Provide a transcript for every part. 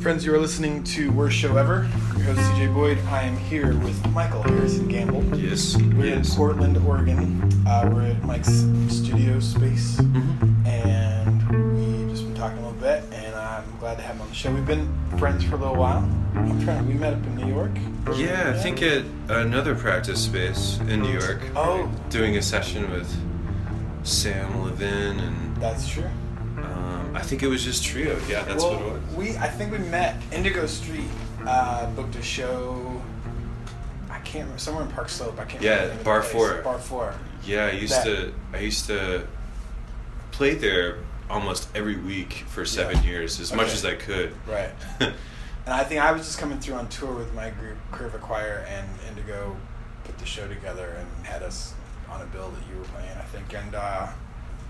Friends, you are listening to Worst Show Ever. Your host, CJ Boyd. I am here with Michael Harrison Gamble. Yes. We're yes. in Portland, Oregon. Uh, we're at Mike's studio space, Mhm. and we've just been talking a little bit. And I'm glad to have him on the show. We've been friends for a little while. I'm trying. We met up in New York. Yeah, I think at another practice space in New York. Oh. Doing a session with Sam Levin and That's true. I think it was just trio. Yeah, that's well, what it was. we I think we met Indigo Street. Uh, booked a show. I can't remember somewhere in Park Slope. I can't. Yeah, remember the name of the Bar place. Four. Bar Four. Yeah, I used that- to I used to play there almost every week for seven Yeah. years, as much as I could. Right. And I think I was just coming through on tour with my group, Curve Choir, and Indigo put the show together and had us on a bill that you were playing, I think. And uh,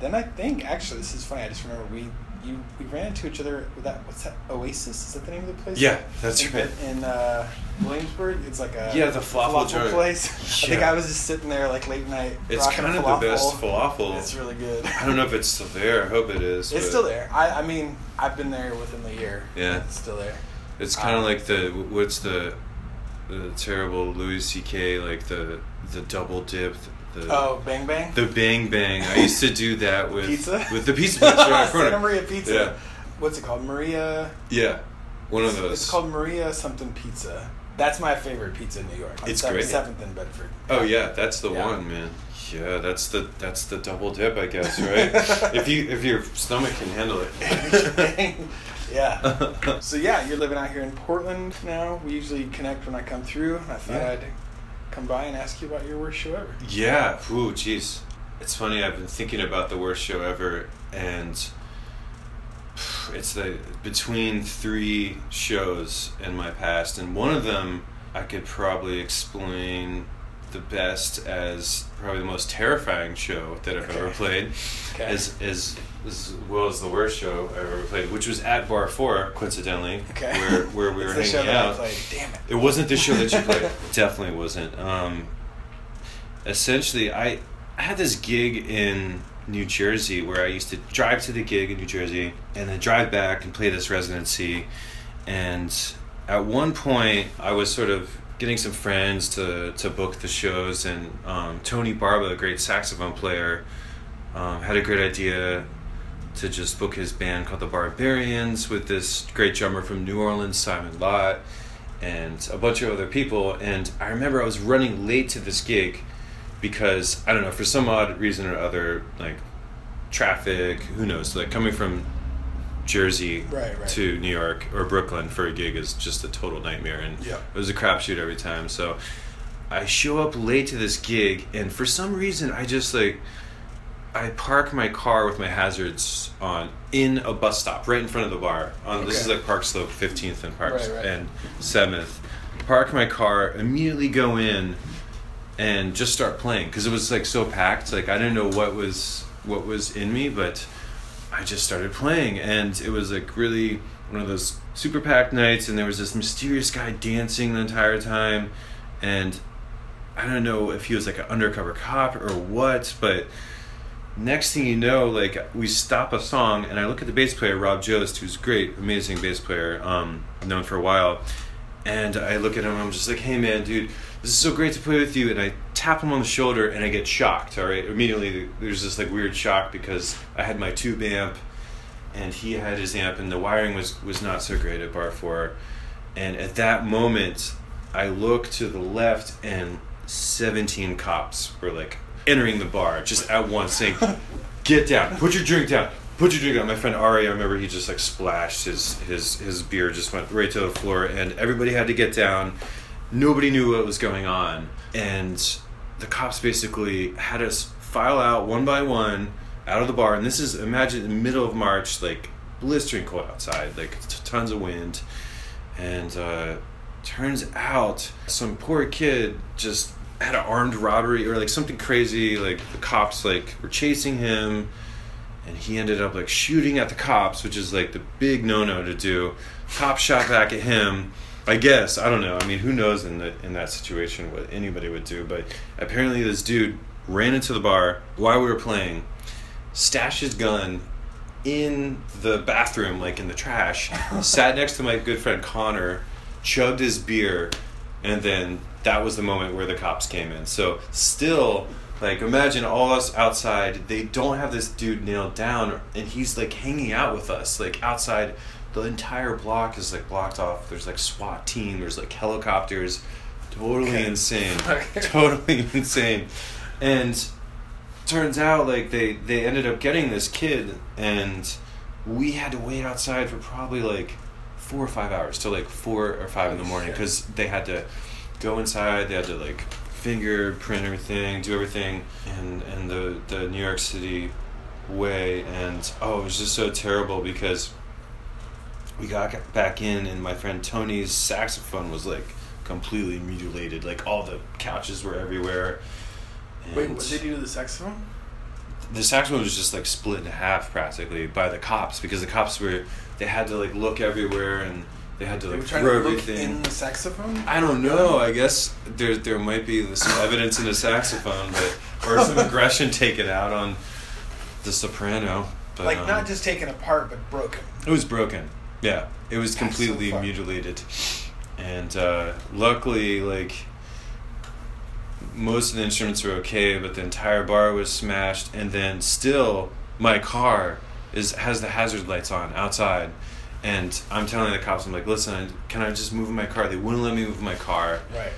then I think, actually, this is funny. I just remember we you we ran into each other with that. What's that? Oasis? Is that the name of the place? Yeah, that's in, right. In uh, Williamsburg, it's like a Yeah, the falafel joint. place. I think I was just sitting there like late night. It's kind of the best falafel. falafel. It's really good. I don't know if it's still there. I hope it is. It's still there. I, I mean, I've been there within the year. Yeah. It's still there. It's kind of Um, like the what's the the terrible Louis C.K. like the the double dip. The, Oh, Bang Bang? The bang bang. I used to do that with pizza? with the pizza in Santa Maria Pizza. Yeah, What's it called? Maria. yeah, one of those. It's called Maria something pizza. That's my favorite pizza in New York. On It's Seventh- great. Seventh in Bedford. Oh yeah, that's the Yeah. one, man. Yeah, that's the that's the double dip, I guess, right? if you if your stomach can handle it. yeah. So yeah, you're living out here in Portland now. We usually connect when I come through. I thought Yeah. I'd come by and ask you about your worst show ever. Yeah. Ooh, jeez. It's funny. I've been thinking about the worst show ever, and it's the between three shows in my past, and one of them I could probably explain the best as probably the most terrifying show that I've ever played, Okay. as as as well as the worst show I've ever played, which was at Bar Four, coincidentally, Okay. where where we were the show hanging I out. Damn it. It wasn't the show that you played. It definitely wasn't. Um, essentially, I, I had this gig in New Jersey where I used to drive to the gig in New Jersey and then drive back and play this residency. And at one point, I was sort of getting some friends to, to book the shows, and um, Tony Barba, a great saxophone player, um, had a great idea to just book his band called the Barbarians with this great drummer from New Orleans, Simon Lott, and a bunch of other people. And I remember I was running late to this gig because I don't know for some odd reason or other, like traffic, who knows, like coming from Jersey Right, right. to New York or Brooklyn for a gig is just a total nightmare, and Yeah. it was a crapshoot every time. So I show up late to this gig, and for some reason, I just like I park my car with my hazards on in a bus stop right in front of the bar. On this is like Park Slope, Fifteenth and Park Right, right. and Seventh. Park my car, immediately go in, and just start playing because it was like so packed. Like I didn't know what was what was in me, but I just started playing, and it was like really one of those super packed nights. And there was this mysterious guy dancing the entire time, and I don't know if he was like an undercover cop or what, but next thing you know, like we stop a song, and I look at the bass player Rob Jost, who's great, amazing bass player, um, known for a while, and I look at him, I'm just like, hey man, dude, this is so great to play with you, and I tap him on the shoulder, and I get shocked. All right, immediately there's this like weird shock because I had my tube amp, and he had his amp, and the wiring was was not so great at Bar Four, and at that moment, I look to the left, and 17 cops were like entering the bar just at once, saying, "Get down, put your drink down." Put your drink down. My friend Ari, I remember he just like splashed his his his beer, just went right to the floor, and everybody had to get down. Nobody knew what was going on, and the cops basically had us file out one by one out of the bar. And this is imagine in the middle of March, like blistering cold outside, like t- tons of wind, and uh, turns out some poor kid just had an armed robbery or like something crazy. Like the cops like were chasing him, and he ended up like shooting at the cops, which is like the big no no to do. Cop shot back at him. I guess I don't know. I mean, who knows in the in that situation what anybody would do? But apparently, this dude ran into the bar while we were playing, stashed his gun in the bathroom, like in the trash, sat next to my good friend Connor, chugged his beer, and then that was the moment where the cops came in. So still, like imagine all us outside. They don't have this dude nailed down, and he's like hanging out with us, like outside. The entire block is like blocked off. There's like SWAT team. There's like helicopters. Totally Okay. insane. Totally insane. And turns out like they they ended up getting this kid and we had to wait outside for probably like four or five hours till like four or five in the morning because they had to go inside they had to like fingerprint everything do everything and and the the new york city way and oh it was just so terrible because we got back in and my friend tony's saxophone was like completely mutilated like all the couches were everywhere Wait, what did they do to the saxophone? the saxophone was just like split in half practically by the cops because the cops were they had to like look everywhere and they had to like throw everything. in the saxophone. I don't know. I guess there there might be some evidence in the saxophone, but or some aggression taken out on the soprano. But, like um, not just taken apart, but broken. it was broken. Yeah, it was That's so completely mutilated, and uh, luckily, like most of the instruments were okay, but the entire bar was smashed, and then still my car is has the hazard lights on outside, and I'm telling the cops, I'm like, listen, can I just move my car? They wouldn't let me move my car, Right.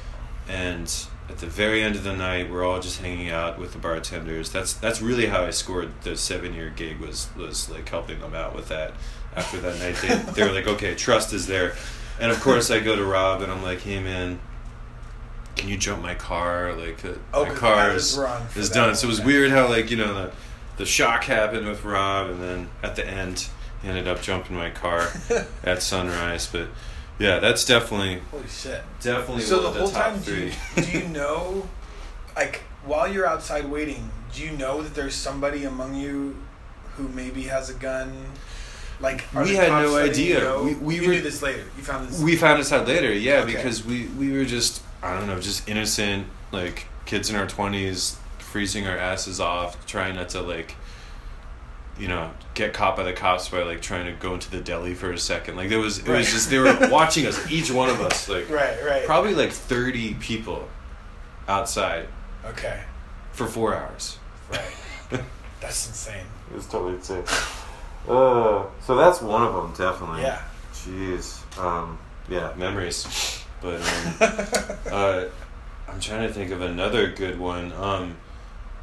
and at the very end of the night, we're all just hanging out with the bartenders. That's that's really how I scored the seven year gig was was like helping them out with that. After that night, they they were like, okay, trust is there, and of course I go to Rob and I'm like, hey man, can you jump my car? Like uh, Oh, my car is was wrong for is done. So it was weird how like you know the the shock happened with Rob, and then at the end ended up jumping my car at sunrise. But yeah, that's definitely Holy shit. definitely So one the of the whole top time, do you, do you know, like, while you're outside waiting, do you know that there's somebody among you who maybe has a gun? Like, are We had no letting you idea. know? We- we you were- knew this later. You found this. We found this out later, yeah, Okay. because we we were just I don't know, just innocent like kids in our twenties, freezing our asses off, trying not to like, you know, get caught by the cops by like trying to go into the deli for a second. Like there was it Right. was just they were watching us, each one of us, like right, right. probably like thirty people outside Okay, for four hours. right. That's insane. It was totally insane. Uh, so that's one of them, definitely. Yeah. Jeez. Um, yeah, memories. But um, uh, I'm trying to think of another good one um,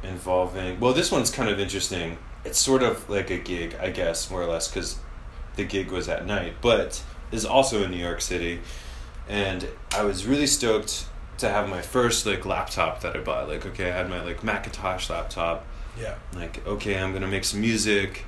involving. Well, this one's kind of interesting. It's sort of like a gig, I guess, more or less, because the gig was at night, but is also in New York City, and I was really stoked to have my first like laptop that I bought. Like, okay, I had my like Macintosh laptop. yeah. Like, okay, I'm gonna make some music.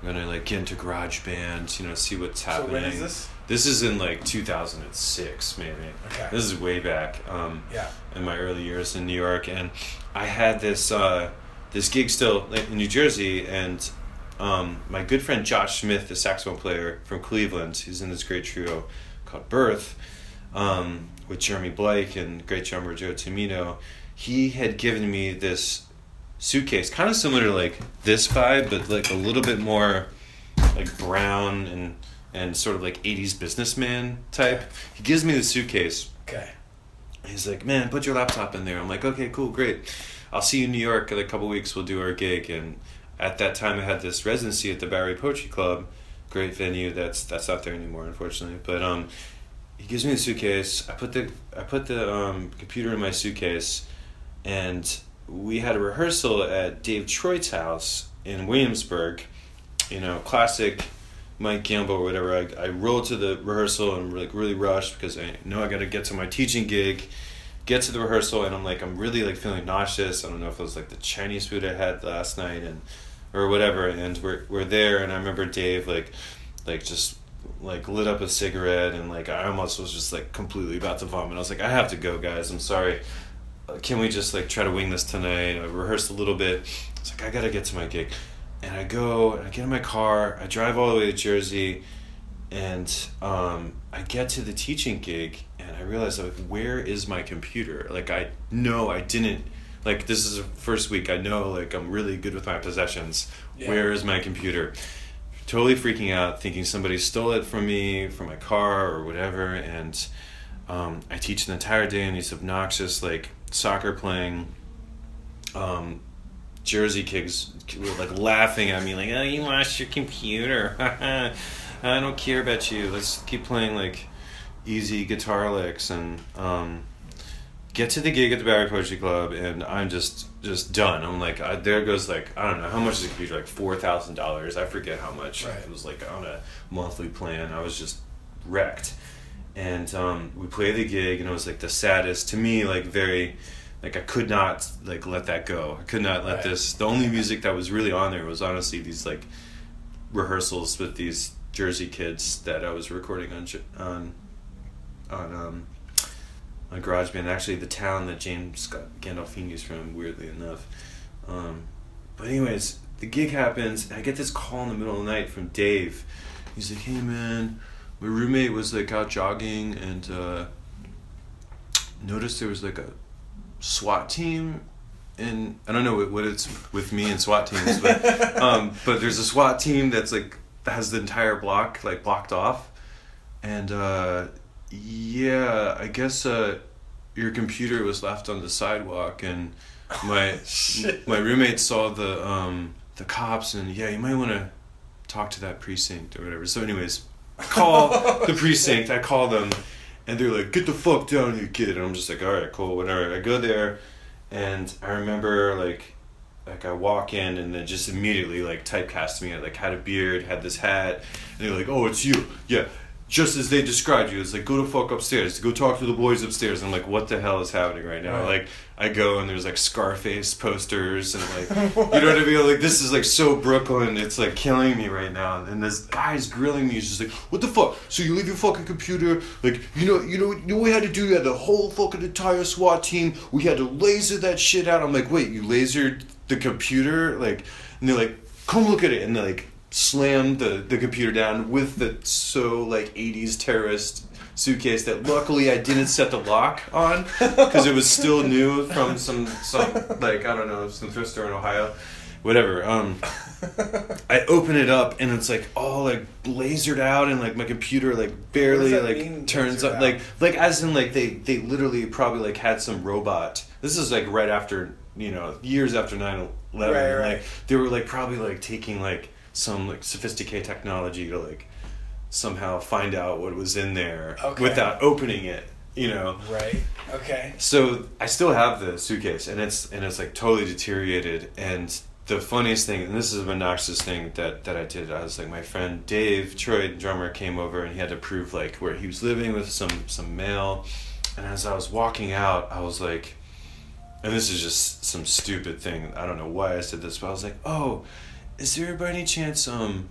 I'm gonna like get into Garage GarageBand, you know, see what's happening. So when is this? This is in like 2006, maybe. Okay. This is way back um, Yeah. in my early years in New York, and I had this uh, this gig still in New Jersey, and um, my good friend Josh Smith, the saxophone player from Cleveland, he's in this great trio called Birth, um, with Jeremy Bleich and great drummer Joe Tomino. He had given me this suitcase, kind of similar to like this vibe, but like a little bit more like brown and and sort of like 80s businessman type. He gives me the suitcase. Okay. He's like, "Man, put your laptop in there." I'm like, "Okay, cool, great. I'll see you in New York in a couple weeks. We'll do our gig." And at that time, I had this residency at the Bowery Poetry Club, great venue. That's that's not there anymore, unfortunately. But um, he gives me the suitcase. I put the I put the um, computer in my suitcase, and we had a rehearsal at Dave Troy's house in Williamsburg. You know, classic Mike Gamble or whatever. I, I rolled to the rehearsal and like really rushed because I know I got to get to my teaching gig. Get to the rehearsal and I'm like I'm really like feeling nauseous. I don't know if it was like the Chinese food I had last night and or whatever. And we're we're there and I remember Dave like like just like lit up a cigarette and like I almost was just like completely about to vomit. I was like I have to go, guys. I'm sorry. Can we just like try to wing this tonight? I rehearsed a little bit. It's like I gotta get to my gig, and I go and I get in my car. I drive all the way to Jersey, and um, I get to the teaching gig, and I realized like where is my computer? Like I know I didn't. Like this is the first week. I know like I'm really good with my possessions. Yeah. Where is my computer? totally freaking out, thinking somebody stole it from me, from my car or whatever. And um, I teach an entire day in these obnoxious, like soccer playing, um, Jersey kids were like laughing at me, like, "Oh, you lost your computer. I don't care about you. Let's keep playing like easy guitar licks and." Um, get to the gig at the Bowery Poetry Club, and I'm just just done. I'm like, I, there goes like I don't know how much is a computer, like four thousand dollars. I forget how much. Right. It was like on a monthly plan. I was just wrecked, and um, we played the gig, and it was like the saddest to me. Like very, like I could not like let that go. I could not let Right. this. The only music that was really on there was honestly these like rehearsals with these Jersey kids that I was recording on on on um on GarageBand. Actually, the town that James Scott Gandolfini's from, weirdly enough. Um, but anyways, the gig happens, and I get this call in the middle of the night from Dave. He's like, "Hey man, my roommate was like out jogging and uh, noticed there was like a SWAT team." And I don't know what, what it's with me and SWAT teams, but um, but there's a SWAT team that's like that has the entire block like blocked off, and uh, yeah, I guess uh, your computer was left on the sidewalk, and my my roommate saw the um, the cops, and yeah, you might want to talk to that precinct or whatever. So, anyways, I call the precinct. I call them, and they're like, "Get the fuck down here, kid." And I'm just like, "All right, cool, whatever." I go there, and I remember like like I walk in and then just immediately like typecast me. I like had a beard, had this hat, and they're like, "Oh, it's you." Yeah. Just as they described you, it's like go to fuck upstairs, go talk to the boys upstairs. I'm like, what the hell is happening right now? Right. Like, I go and there's like Scarface posters and like, you know what I mean? Like, this is like so Brooklyn. It's like killing me right now. And this guy's grilling me. He's just like, what the fuck? So you leave your fucking computer? Like, you know, you know, you know what we had to do? We had the whole fucking entire SWAT team. We had to laser that shit out. I'm like, wait, you lasered the computer? Like, and they're like, come look at it. And they're like slammed the, the computer down with the so like 80s terrorist suitcase that luckily I didn't set the lock on because it was still new from some some like I don't know some thrift store in Ohio, whatever. Um, I open it up and it's like all like lasered out and like my computer like barely like mean, turns up out? like like as in like they they literally probably like had some robot. This is like right after you know years after 9-11 Right, right. like they were like probably like taking like some like sophisticated technology to like somehow find out what was in there Okay. without opening it you know Right. Okay. so i still have the suitcase and it's and it's like totally deteriorated and the funniest thing and this is an obnoxious thing that that i did i was like my friend dave troy drummer came over and he had to prove like where he was living with some some mail and as i was walking out i was like and this is just some stupid thing i don't know why i said this but i was like oh is there by any chance um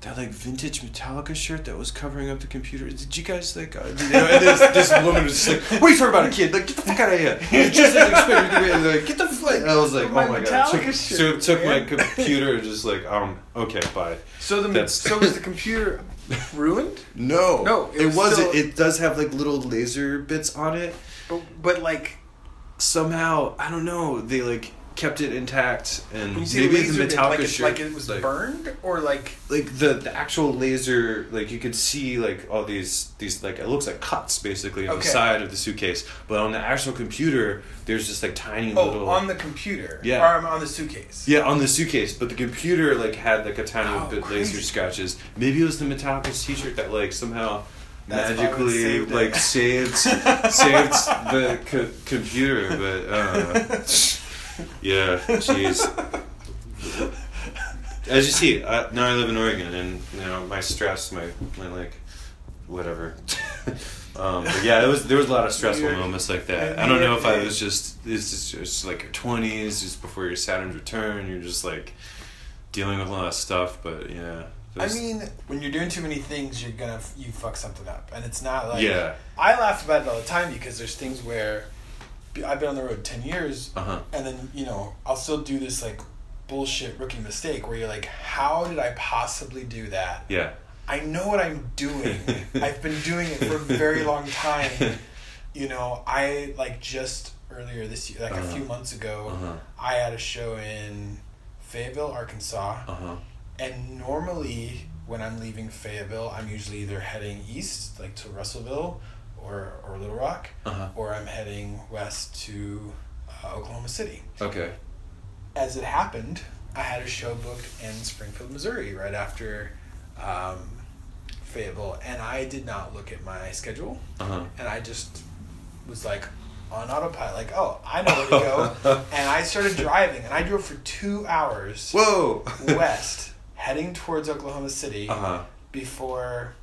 that like vintage Metallica shirt that was covering up the computer. Did you guys like? Uh, you know, and this, this woman was just like, "What are you talking about, a kid? Like, get the fuck out of here! You just me like, get the fuck." And I was like, My "Oh my god!" Metallica Took, shirt, so it took my computer and just like, um, okay, bye. So the That's- so was the computer ruined? No, No, it it, was still- It does have like little laser bits on it. But, but like Somehow, I don't know. They like kept it intact, and maybe the Metallica like, shirt, like it was like, burned or like like the the actual laser like you could see like all these these like it looks like cuts basically on Okay. the side of the suitcase but on the actual computer there's just like tiny oh little on the computer Yeah. or um, on the suitcase. yeah on the suitcase but the computer like had like a tiny Oh, bit crazy. laser scratches maybe it was the Metallica's t-shirt that like somehow That's magically saved like saved saved the co- computer but uh yeah jeez as you see, I, now I live in Oregon, and you know my stress, my my like, whatever. um, but yeah, it was there was a lot of stressful moments like that. I don't know if I was just this is just like your twenties, just before your Saturn's return. You're just like dealing with a lot of stuff, but yeah. I mean, when you're doing too many things, you're gonna you fuck something up, and it's not like yeah, I laugh about it all the time because there's things where I've been on the road ten years, uh huh, and then you know I'll still do this like bullshit rookie mistake where you're like, how did I possibly do that? yeah, I know what I'm doing. I've been doing it for a very long time. You know, I like just earlier this year, like a Uh-huh. few months ago, uh huh, I had a show in Fayetteville, Arkansas, uh huh, and normally when I'm leaving Fayetteville, I'm usually either heading east, like to Russellville, or or Little Rock, Uh-huh. or I'm heading west to uh, Oklahoma City. Okay. As it happened, I had a show booked in Springfield, Missouri, right after um, Fayetteville, and I did not look at my schedule, Uh huh. and I just was like on autopilot, like, oh, I know where to go, and I started driving, and I drove for two hours Whoa. west, heading towards Oklahoma City Uh huh. before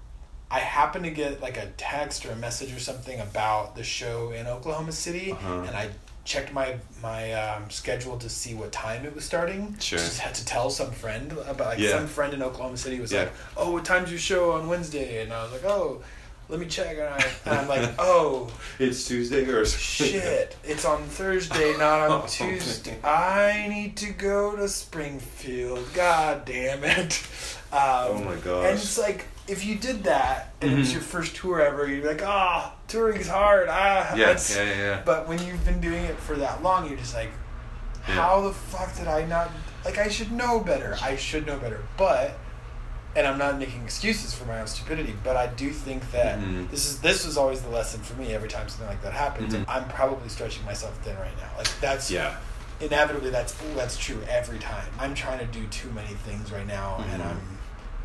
I happened to get like a text or a message or something about the show in Oklahoma City, Uh-huh. and I checked my my um, schedule to see what time it was starting. Sure. Just had to tell some friend about like Yeah. some friend in Oklahoma City was Yeah. like, "Oh, what time's your show on Wednesday?" And I was like, "Oh." Let me check, and, I, and I'm like, "Oh, It's Tuesday or shit! It's on Thursday, not Oh, on Tuesday. I need to go to Springfield. God damn it! Um, Oh my gosh. And it's like if you did that and it was Mhm. your first tour ever, you'd be like, ah, touring is hard. Ah, Yeah, that's-" yeah, yeah. But when you've been doing it for that long, you're just like, Yeah. how the fuck did I not? Like, I should know better. I should know better. But, and I'm not making excuses for my own stupidity, but I do think that Mhm. this is this was always the lesson for me. Every time something like that happens, Mhm. I'm probably stretching myself thin right now. Like that's Yeah. inevitably that's that's true every time. I'm trying to do too many things right now, and Mhm. I'm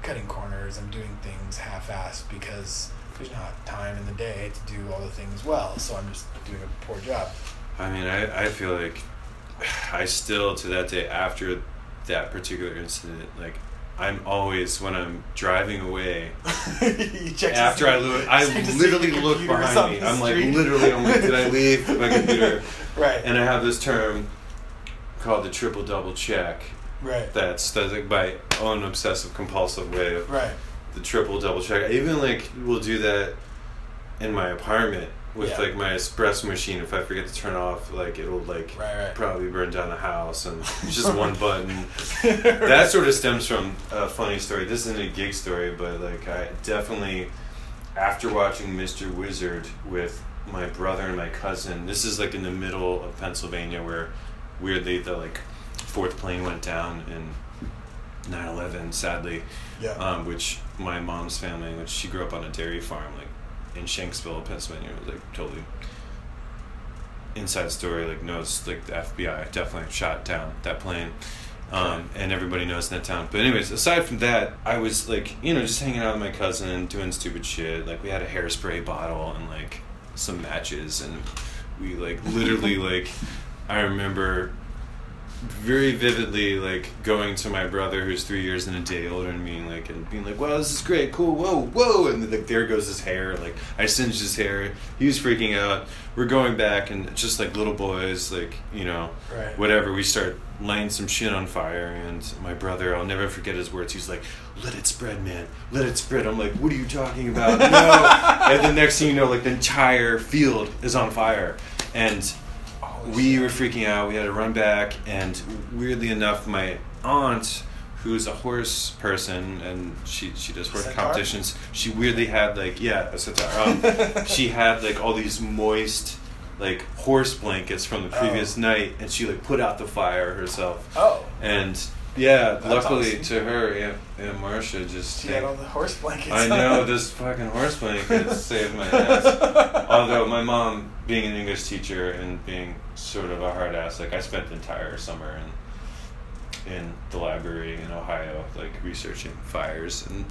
cutting corners. I'm doing things half-assed because there's not time in the day to do all the things well. So I'm just doing a poor job. I mean, I, I feel like I still, to that day after that particular incident, like, I'm always, when I'm driving away, after I look, I checks to see literally look behind me. I'm like, literally, I'm like, did I leave my computer? right. And I have this term called the triple double check. Right. That's that's like my own obsessive compulsive way of Right. the triple double check. I even like will do that in my apartment with Yeah. like my espresso machine. If I forget to turn off, like it'll like Right. Right. probably burn down the house, and it's just one button. That sort of stems from a funny story. This isn't a gig story, but like I definitely, after watching Mr. Wizard with my brother and my cousin, this is like in the middle of Pennsylvania where weirdly the like fourth plane went down in 9-11 sadly. Yeah. um, which my mom's family which she grew up on a dairy farm like in shanksville pennsylvania was like totally inside story like knows like the fbi definitely shot down that plane. Um, and everybody knows in that town. But anyways aside from that i was like you know just hanging out with my cousin doing stupid shit. Like we had a hairspray bottle and like some matches. And we like literally like i remember very vividly like going to my brother who's three years and a day older than me like and being like wow this is great cool whoa whoa and then, like there goes his hair like i singed his hair he was freaking out. We're going back and just like little boys like you know Right. whatever we start lighting some shit on fire and my brother i'll never forget his words he's like let it spread man let it spread. I'm like what are you talking about? No and the next thing you know like the entire field is on fire. And we were freaking out. We had to run back, and weirdly enough, my aunt, who's a horse person, and she she does horse competitions. She weirdly had like yeah. Um, she had like all these moist like horse blankets from the previous Oh. night, and she like put out the fire herself. Oh. And yeah, luckily awesome. to her, yeah, yeah, Marsha just. She had all the horse blankets. I know this fucking horse blanket saved my ass. Although my mom, being an English teacher and being sort of a hard ass, like I spent the entire summer in in the library in Ohio, like researching fires and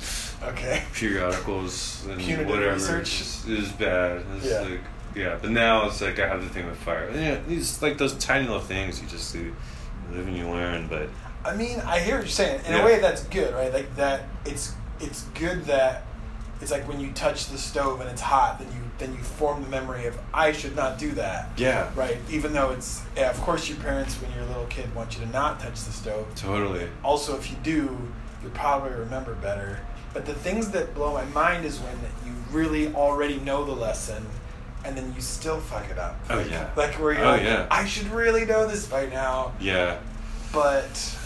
Okay. periodicals and Punitive whatever. research? Was bad. It's Yeah. like yeah, but now it's like I have the thing with fire. Yeah, these like those tiny little things you just do, live and you learn. But I mean, I hear what you're saying. In Yeah. a way, that's good, right? Like that. It's it's good that it's like when you touch the stove and it's hot, then you then you form the memory of I should not do that, yeah, right? Even though it's yeah, of course your parents when you're a little kid want you to not touch the stove. totally. Also, if you do, you'll probably remember better. But the things that blow my mind is when you really already know the lesson. And then you still fuck it up. Oh, Like- yeah. Like where you're Oh, like, yeah. I should really know this by now Yeah. but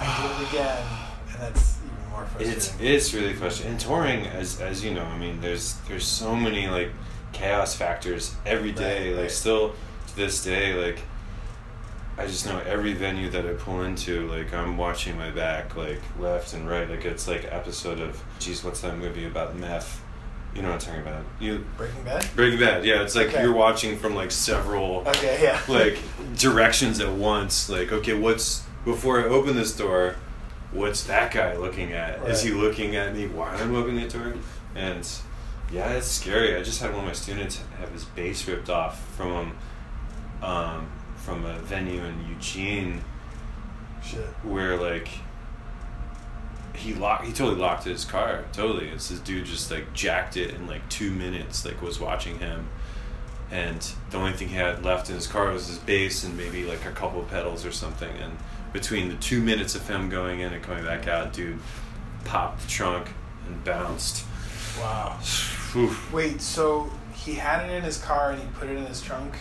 I did it again, and that's even more frustrating. It's it's really frustrating. And touring, as as you know, I mean, there's there's so many like chaos factors every day. Right, like right. still to this day, like I just know every venue that I pull into, like I'm watching my back, like left and right. Like it's like episode of, geez, what's that movie about meth? You know what I'm talking about? You Breaking Bad. Breaking Bad. Yeah, it's like Okay. you're watching from like several Okay, yeah. like directions at once. Like, okay, what's before I open this door? What's that guy looking at? Is he looking at me while I'm opening the door? And yeah, it's scary. I just had one of my students have his bass ripped off from him, um, from a venue in Eugene shit. where like he locked he totally locked his car totally it's this dude just like jacked it in like two minutes like was watching him and the only thing he had left in his car was his bass and maybe like a couple of pedals or something and between the two minutes of him going in and coming back out dude popped the trunk and bounced Wow. Oof. Wait, so he had it in his car and he put it in his trunk?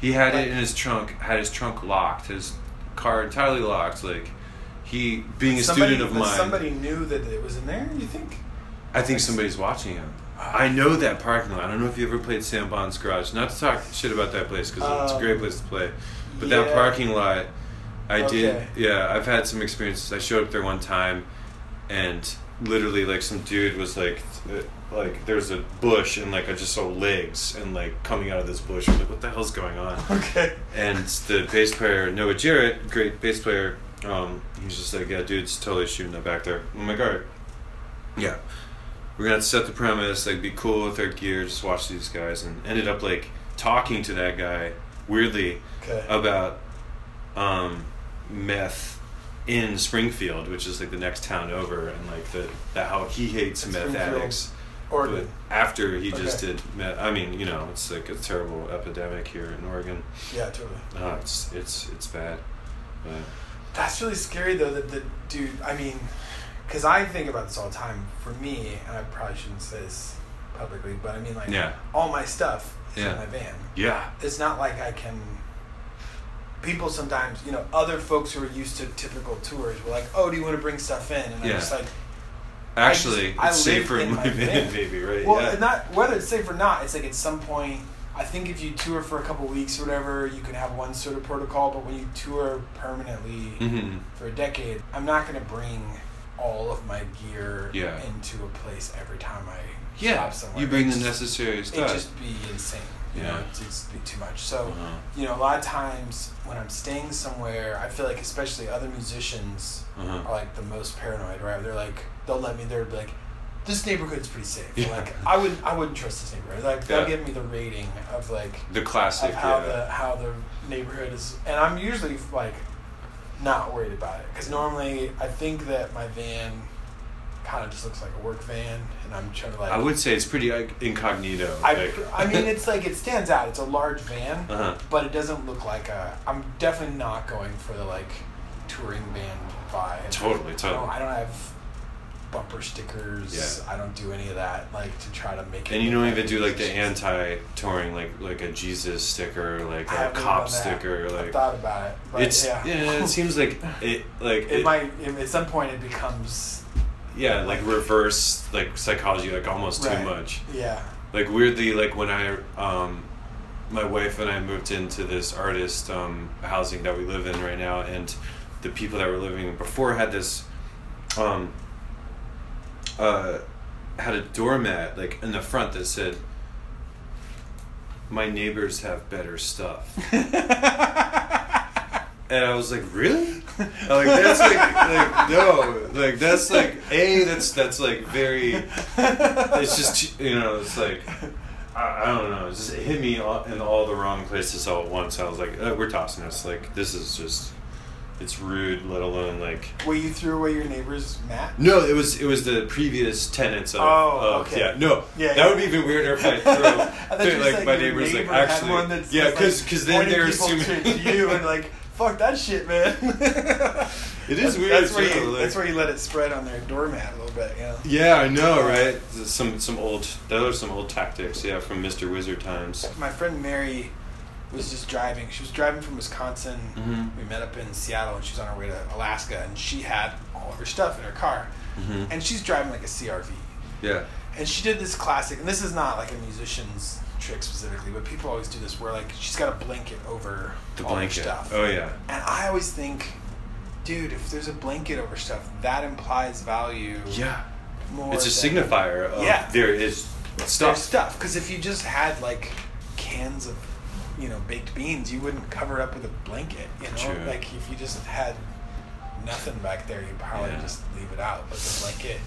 he had Like- it in his trunk had his trunk locked his car entirely locked like he being a Somebody- student of mine Somebody knew that it was in there, you think? I think somebody's watching him. I know that parking lot. I don't know if you ever played Sam Bond's Garage. Not to talk shit about that place because it's a Um, great place to play. But that parking lot, I did. Yeah, I've had some experiences. I showed up there one time, and literally, like, some dude was like, like, there's a bush, and like, I just saw legs and like coming out of this bush. I'm like, what the hell's going on? Okay. And the bass player, Noah Jarrett, great bass player, um, he's just like, yeah, dude's totally shooting it back there. I'm like, all right. Yeah. We're gonna have to set the premise, like, be cool with our gear, just watch these guys, and ended up, like, talking to that guy, weirdly, Okay. about um, meth in Springfield, which is, like, the next town over, and, like, the, the how he hates meth addicts. Oregon. But after he just did meth, I mean, you know, it's like a terrible epidemic here in Oregon. Yeah, totally. No, it's it's it's bad. But That's really scary though. That the dude. I mean, because I think about this all the time. For me, and I probably shouldn't say this publicly, but I mean, like, Yeah. all my stuff is Yeah. in my van. yeah, It's not like I can. People sometimes, you know, other folks who are used to typical tours were like, "Oh, do you want to bring stuff in?" And I'm just like, actually, I it's I safer in my van, baby. Right? Well, yeah. not whether it's safe or not. It's like at some point, I think if you tour for a couple weeks or whatever, you can have one sort of protocol. But when you tour permanently hmm for a decade, I'm not going to bring all of my gear Yeah. into a place every time I Yeah, stop somewhere. you bring It'd the just- necessary It'd stuff. just be insane. You know, Yeah. just be too much. So Uh-huh. you know, a lot of times when I'm staying somewhere, I feel like especially other musicians Uh-huh. are like the most paranoid, right? They're like, they'll let me. They're like, this neighborhood's pretty safe. Yeah. Like, I would, I wouldn't trust this neighborhood. Like, they'll Yeah. give me the rating of like The classic, of how yeah. the how the neighborhood is, and I'm usually like not worried about it because normally I think that my van kind of just looks like a work van, and I'm trying to like. I would say it's pretty incognito. I, like, I mean, it's like it stands out. It's a large van, Uh-huh. but it doesn't look like a. I'm definitely not going for the like touring van vibe. Totally, I totally. don't, I don't have bumper stickers. Yeah. I don't do any of that. Like to try to make. it and you don't even do like the anti-touring, like like a Jesus sticker, like I a cop sticker, I like thought about it, but it's yeah. it seems like it like it, might at some point it becomes yeah like reverse like psychology like almost too much. yeah. like weirdly like when i um my wife and i moved into this artist um housing that we live in right now and the people that were living before had this um uh had a doormat like in the front that said my neighbors have better stuff and I was like, really? I'm like that's like, like no, like that's like a that's that's like very. It's just you know it's like I, I don't know. It just hit me all, in all the wrong places all at once. I was like, uh, we're tossing this. Like this is just it's rude. Let alone like Where you threw away your neighbor's mat. no, it was it was the previous tenants of. Oh, of- okay. Yeah, no, Yeah, that yeah. would be even weirder if I threw. I threw, like my neighbors like neighbor had actually. one that's yeah, because like, then they're assuming to you and like fuck that shit, man. it is That's- weird, That's where you like- that's where you let it spread on their doormat a little bit, know. Yeah, I know, right? Some some old those are some old tactics, yeah, from Mr. Wizard times. My friend Mary was just driving. She was driving from Wisconsin. Mhm. We met up in Seattle, and she was on her way to Alaska, and she had all of her stuff in her car, Mhm. and she's driving like a CRV. Yeah. And she did this classic, and this is not like a musician's trick specifically, but people always do this where like she's got a blanket over The all her blanket. stuff. Oh yeah. And I always think, dude, if there's a blanket over stuff, that implies value. Yeah. More. It's a than- signifier of Yeah. there is There's stuff. stuff. Because if you just had like cans of, you know, baked beans, you wouldn't cover it up with a blanket. You know, True. like if you just had nothing back there, you'd probably Yeah. just leave it out. But the blanket,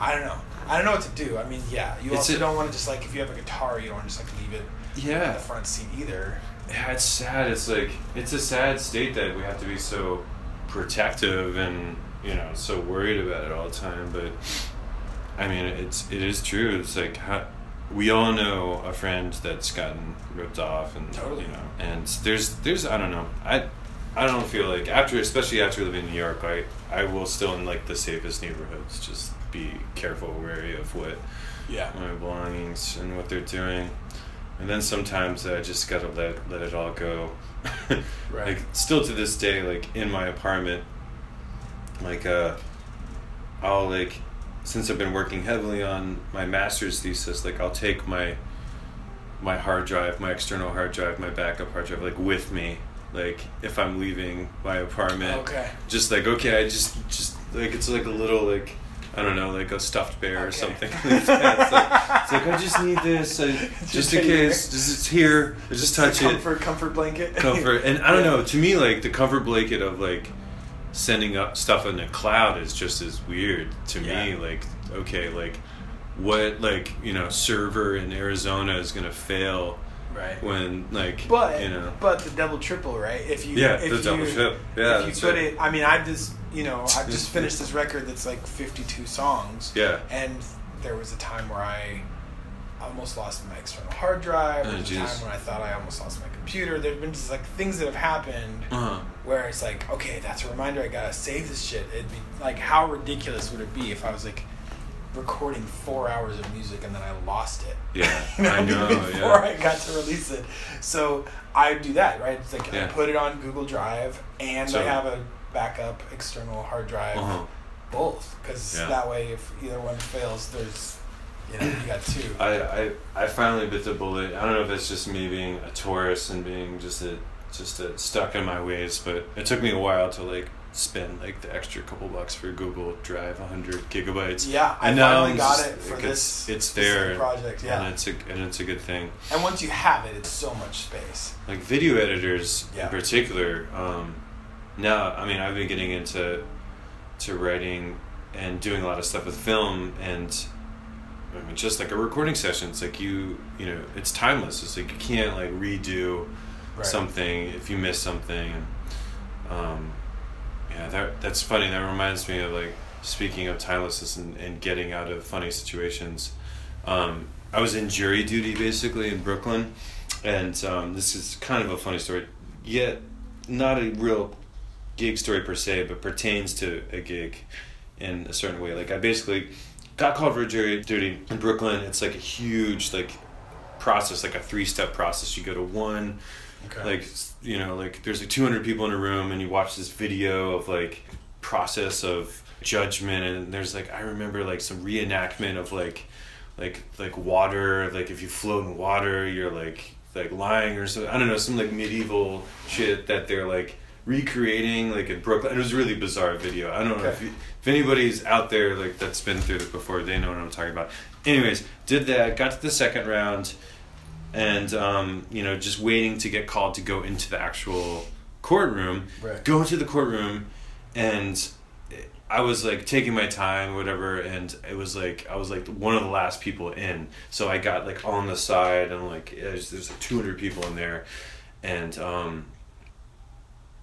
I don't know. I don't know what to do. I mean, yeah, you It's also a- don't want to just like if you have a guitar, you don't want to just like leave it in Yeah. the front seat either. Yeah, it's sad. It's like it's a sad state that we have to be so protective and you know so worried about it all the time. But I mean, it's it is true. It's like how, we all know a friend that's gotten ripped off, and Totally. you know, and there's there's I don't know I. I don't feel like after, especially after living in New York, I I will still in like the safest neighborhoods just be careful, wary of what Yeah. my belongings and what they're doing. And then sometimes I just gotta let let it all go. Right. Like still to this day, like in my apartment, like uh, I'll like since I've been working heavily on my master's thesis, like I'll take my my hard drive, my external hard drive, my backup hard drive, like with me. Like if I'm leaving my apartment, Okay. just like okay, I just just like it's like a little like I don't know, like a stuffed bear or something like that. It's like, it's like I just need this, I, Just just in case, just it's here, I just touch it, comfort, Comfort blanket. comfort. And I don't Yeah. know, to me, like the comfort blanket of like sending up stuff in the cloud is just as weird to me. Like okay, like what like you know server in Arizona is gonna fail Right. when like But you know but the double triple, right? If you Yeah, if the you, double trip. Yeah, if you put right. it, I mean, I just you know I've just finished this record that's like fifty two songs. Yeah. And there was a time where I almost lost my external hard drive. Oh, There was a time when I thought I almost lost my computer. There've been just like things that have happened uh-huh. where it's like, okay, that's a reminder. I gotta save this shit. It'd be like, how ridiculous would it be if I was like recording four hours of music and then I lost it? Yeah, you know, I know, before yeah. I got to release it. So I do that, right? It's like I put it on Google Drive and So- I have a backup external hard drive, Uh-huh. both, because Yeah. that way if either one fails, there's you know you got two. I, I I finally bit the bullet. I don't know if it's just me being a Taurus and being just a just a stuck in my ways, but it took me a while to like spend like the extra couple bucks for Google Drive, hundred gigabytes. yeah, I and now finally got it for like, this. It's, there, project. Yeah, and it's a and it's a good thing. and once you have it, it's so much space. Like video editors Yeah. in particular. Um, now, I mean, I've been getting into to writing and doing a lot of stuff with film and I mean, just like a recording session, it's like you, you know, it's timeless. It's like you can't like redo Right. something if you miss something. And, um, yeah, that that's funny. That reminds me of like speaking of timelessness and, and getting out of funny situations. Um, I was in jury duty basically in Brooklyn, and um, this is kind of a funny story. Yet not a real gig story per se, but pertains to a gig in a certain way. Like I basically got called for jury duty in Brooklyn. It's like a huge like process, like a three step process. You go to one, Okay. like you know, like there's like 200 people in a room, and you watch this video of like process of judgment, and there's like I remember like some reenactment of like like like water, like if you float in water, you're like like lying or something. I don't know, some like medieval shit that they're like recreating like in Brooklyn. It was a really bizarre video. I don't know if you, if anybody's out there like that's been through it before, they know what I'm talking about. Anyways, did that, got to the second round, and um, you know, just waiting to get called to go into the actual courtroom. Right. Go into the courtroom, and I was like taking my time, whatever, and it was like I was like one of the last people in, so I got like on the side and like there's, there's like 200 people in there, and um,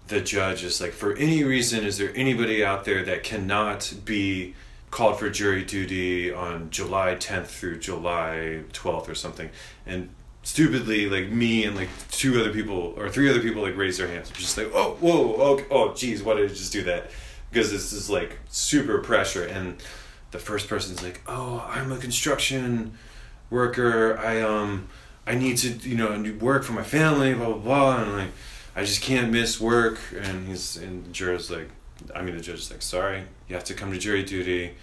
the judge is like, for any reason, is there anybody out there that cannot be called for jury duty on July 10th through July 12th or something? And stupidly, like me and like two other people or three other people like raise their hands. Just like, oh, whoa, oh, oh, geez, why did I just do that? Because this is like super pressure. And the first person's like, oh, I'm a construction worker. I, um, I need to, you know, work for my family, blah, blah, blah. And like, I just can't miss work. And he's, and the juror's like, I mean, the judge is like, sorry, you have to come to jury duty.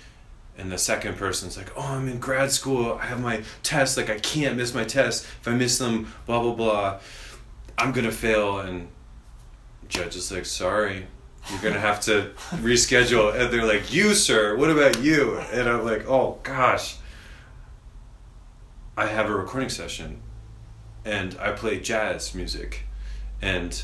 and the second person's like, "Oh, I'm in grad school. I have my test. Like, I can't miss my test. If I miss them, blah blah blah, I'm gonna fail." And judge is like, "Sorry, you're gonna have to reschedule." And they're like, "You, sir. What about you?" And I'm like, "Oh gosh." I have a recording session, and I play jazz music, and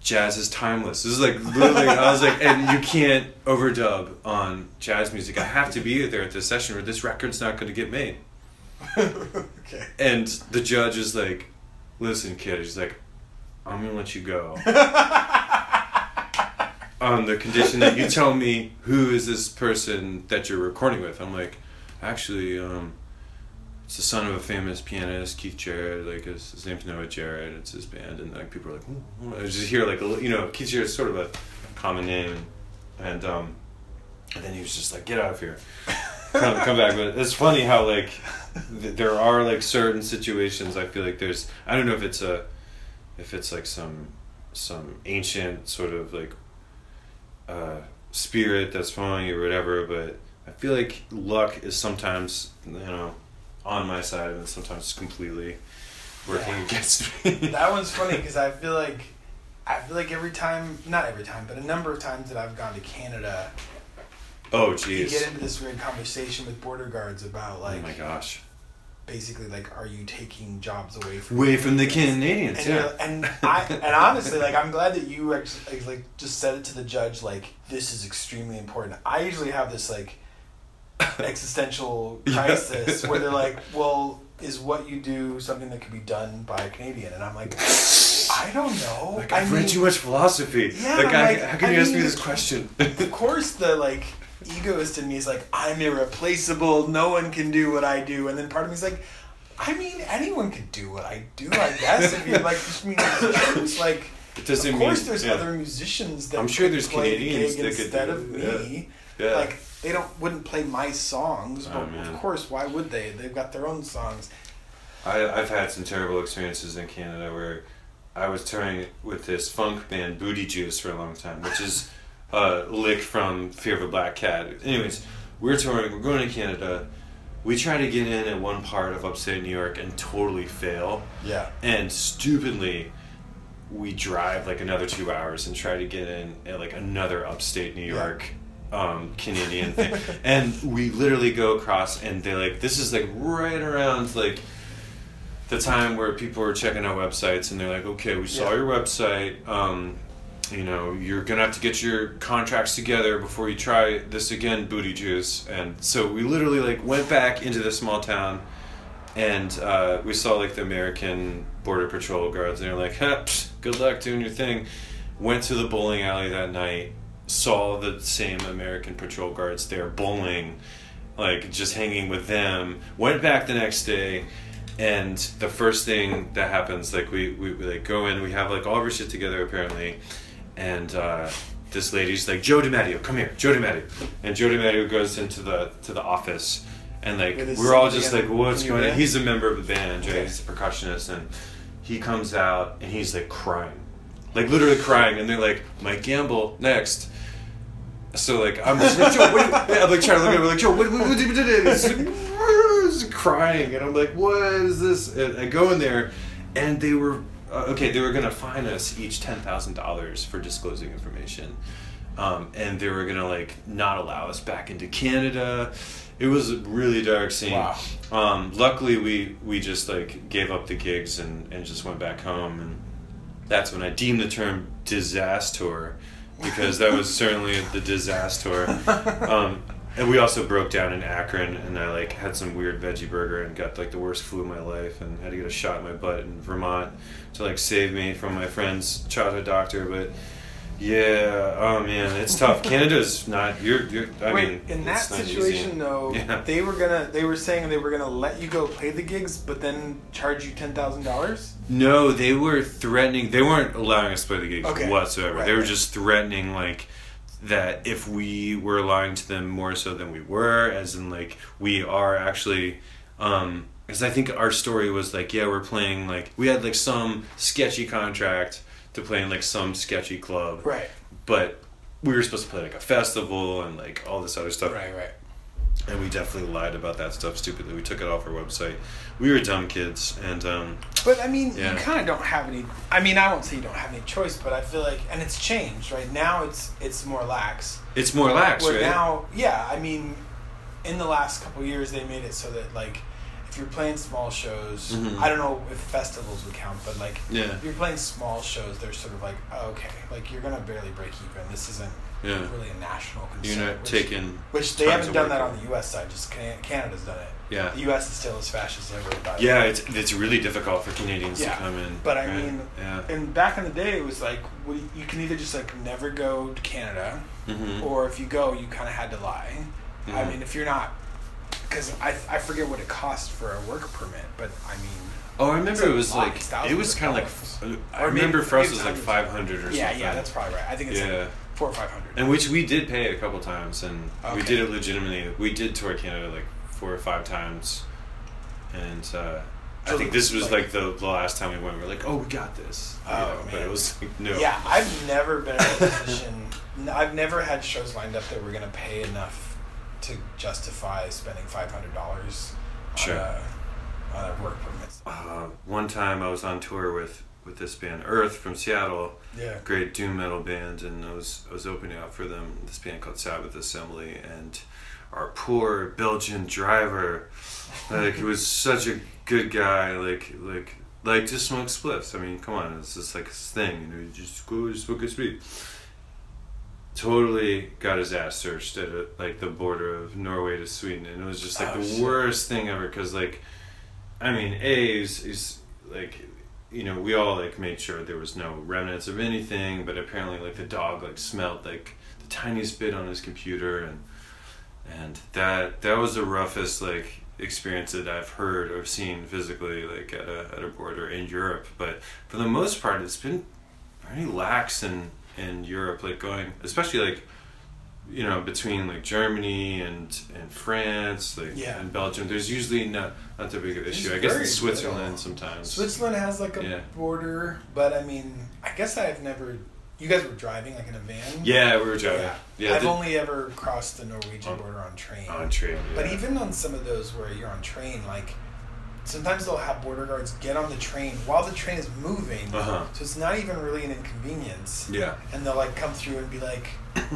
jazz is timeless. This is like literally, I was like, and you can't overdub on jazz music. I have to be there at this session, or this record's not going to get made. okay. And the judge is like, "Listen, kid," he's like, "I'm gonna let you go." on the condition that you tell me who is this person that you're recording with. I'm like, actually, um, it's the son of a famous pianist, Keith Jarrett. Like his, his name's Noah Jarrett. It's his band, and like people are like, ooh." I just hear like you know Keith Jarrett's sort of a common name, and um, and then he was just like, get out of here, come come back. But it's funny how like th- there are like certain situations. I feel like there's I don't know if it's a if it's like some some ancient sort of like uh, spirit that's following you or whatever, but I feel like luck is sometimes, you know, on my side and sometimes it's completely working Yeah. against me. that one's funny because I feel like I feel like every time, not every time, but a number of times that I've gone to Canada, oh, you jeez. get into this weird conversation with border guards about like. Oh like my gosh. basically like are you taking jobs away from Away from the Canadians, and, yeah. and I and honestly like I'm glad that you actually like just said it to the judge like this is extremely important. I usually have this like existential Yeah. crisis where they're like, well, is what you do something that could be done by a Canadian? And I'm like, I don't know. Like, I I've read mean, too much philosophy. Yeah, like, I, like, how can I you ask me this question? of course the like egoist in me is like i'm irreplaceable no one can do what i do and then part of me is like i mean anyone could do what i do i guess if you like just mean it's like it doesn't of course mean. there's yeah. other musicians that I'm sure there's the Canadians that could instead do of me Yeah. like they don't wouldn't play my songs Oh, but man. of course why would they they've got their own songs I, I've had some terrible experiences in Canada where I was touring with this funk band Booty Juice for a long time, which is a lick from Fear of a Black Hat. Anyways, we're touring, we're going to Canada. We try to get in at one part of upstate New York and totally fail. yeah And stupidly, we drive like another two hours and try to get in at like another upstate New. York um, Canadian thing. and we literally go across, and they're like this is like right around like the time where people are checking out websites, and they're like, okay, we saw Yeah. your website. Um, you know, you're gonna have to get your contracts together before you try this again, booty juice. And so we literally like went back into the small town and uh, we saw like the American Border Patrol guards, and they're like, psh, "Good luck doing your thing." Went to the bowling alley that night, saw the same American patrol guards there bowling, like just hanging with them. Went back the next day, and the first thing that happens, like we, we, we like go in, we have like all of our shit together apparently, and uh, this lady's like, "Joe DiMatteo, come here, Joe DiMatteo," and Joe DiMatteo goes into the to the office. And like we're all just like, what's going on? He's a member of the band, Jay. Okay. He's a percussionist, and he comes out and he's like crying, like literally crying. And they're like, Mike Gamble next. So like I'm just like Joe, what, I'm like trying to look at him like Joe, what, what, what, what, he's crying, and I'm like, what is this? And I go in there, and they were uh, okay. They were gonna fine us each ten thousand dollars for disclosing information, um, and they were gonna like not allow us back into Canada. It was a really dark scene. Wow. Um, luckily, we we just like gave up the gigs and and just went back home, and that's when I deemed the term disaster because that was certainly the disaster. Um, and we also broke down in Akron, and I like had some weird veggie burger and got like the worst flu of my life, and had to get a shot in my butt in Vermont to like save me from my friend's childhood doctor. But yeah, oh man, it's tough. Canada's not. You're. you're I Wait, mean, in that not easy. situation though, Yeah. they were gonna they were saying they were gonna let you go play the gigs, but then charge you ten thousand dollars. No, they were threatening. They weren't allowing us to play the gigs Okay. whatsoever. Right, they were right. just threatening like that if we were lying to them more so than we were, as in like we are actually. Um, because I think our story was like, yeah, we're playing like we had like some sketchy contract to play in like some sketchy club, Right. but we were supposed to play like a festival and like all this other stuff. Right, right. And we definitely lied about that stuff stupidly. We took it off our website. We were dumb kids, and um, But I mean, Yeah. you kind of don't have any. I mean, I won't say you don't have any choice, but I feel like, and it's changed. Right now, it's it's more lax. it's more lax, Where right? now, yeah, I mean, in the last couple years, they made it so that like, you're playing small shows, Mhm. I don't know if festivals would count, but like, Yeah. if you're playing small shows, they're sort of like, okay, like you're gonna barely break even. This isn't Yeah. really a national concern. You're not which, taking. Which they haven't done that on the U.S. side. Just Canada's done it. Yeah. The U.S. is still as fascist as ever. Yeah, it's it's really difficult for Canadians Yeah, to come in. But I right? mean, yeah. and back in the day, it was like well, you can either just like never go to Canada, Mhm. or if you go, you kind of had to lie. I Mhm. mean, if you're not, because I I forget what it costs for a work permit, but I mean, Oh, I remember it was like it was kind of like I Or maybe- remember for us it was like five hundred or yeah, something. yeah, that's probably right. I think it's Yeah. like four or five hundred. And which we did pay a couple times, and we did it legitimately. We did tour Canada like four or five times, and uh, I think this was like- like the, the last time we went. We are like, oh, we got this. Oh, know, But it was like, no. Yeah, I've never been in a position. I've never had shows lined up that were going to pay enough to justify spending five hundred dollars Sure. on, a, on a work permit. Uh, one time I was on tour with with this band Earth from Seattle, Yeah. great doom metal band, and I was I was opening up for them. This band called Sabbath Assembly, and our poor Belgian driver, like he was such a good guy, like like like to smoke spliffs. I mean, come on, it's just like his thing, you know, you just go smoke a spliff. Totally got his ass searched at uh, like the border of Norway to Sweden, and it was just like Oh, the shit. worst thing ever. Cause like, I mean, a is is like you know, we all like made sure there was no remnants of anything, but apparently like the dog like smelled like the tiniest bit on his computer and and that that was the roughest like experience that I've heard or seen physically like at a at a border in Europe. But for the most part it's been very lax in in Europe, like going especially like you know, between like Germany and and France, like Yeah. and Belgium, there's usually not not that big of an issue. I guess in Switzerland little. sometimes. Switzerland has like a Yeah. border, but I mean, I guess I've never. You guys were driving like in a van. Yeah, we were driving. Yeah. Yeah, I've the- only ever crossed the Norwegian On- border on train. on train. But even on some of those where you're on train, like sometimes they'll have border guards get on the train while the train is moving. Uh-huh. So it's not even really an inconvenience. yeah, And they'll like come through and be like,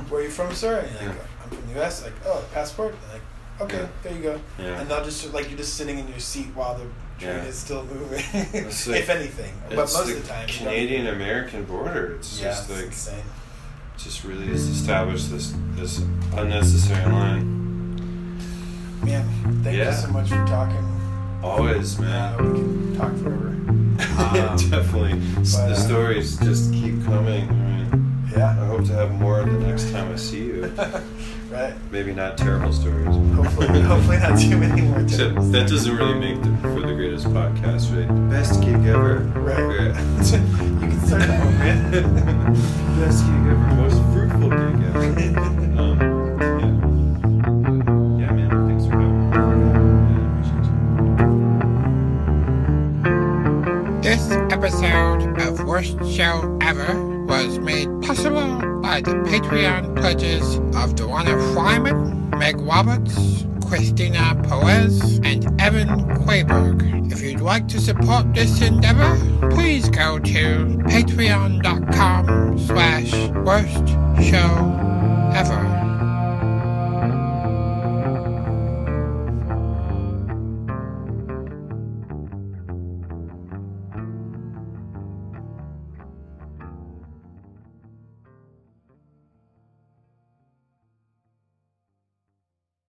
"Where are you from, sir?" And you're like, Yeah. "I'm from the U.S." Like, "Oh, passport." And like, "Okay, Yeah. there you go." Yeah. And they'll just like you're just sitting in your seat while the train Yeah. is still moving, It's like- if anything. But most the of the time, Canadian American border. It's Yeah, just it's like insane. just really has established this this unnecessary line. Man, thank Yeah. you so much for talking. Always, Uh, man. we can talk forever. Um, Definitely. But, the uh, stories just keep coming. I mean, I hope to have more the next time I see you. right. Maybe not terrible stories. Hopefully, hopefully not too many more Except times. that doesn't really make the, for the greatest podcast, right? Best gig ever. Right. Yeah. you can start a movement. Best gig ever. Most fruitful gig ever. Episode of Worst Show Ever was made possible by the Patreon pledges of Duana Fryman, Meg Roberts, Christina Perez, and Evan Quayberg. If you'd like to support this endeavor, please go to patreon.com slash worst show ever.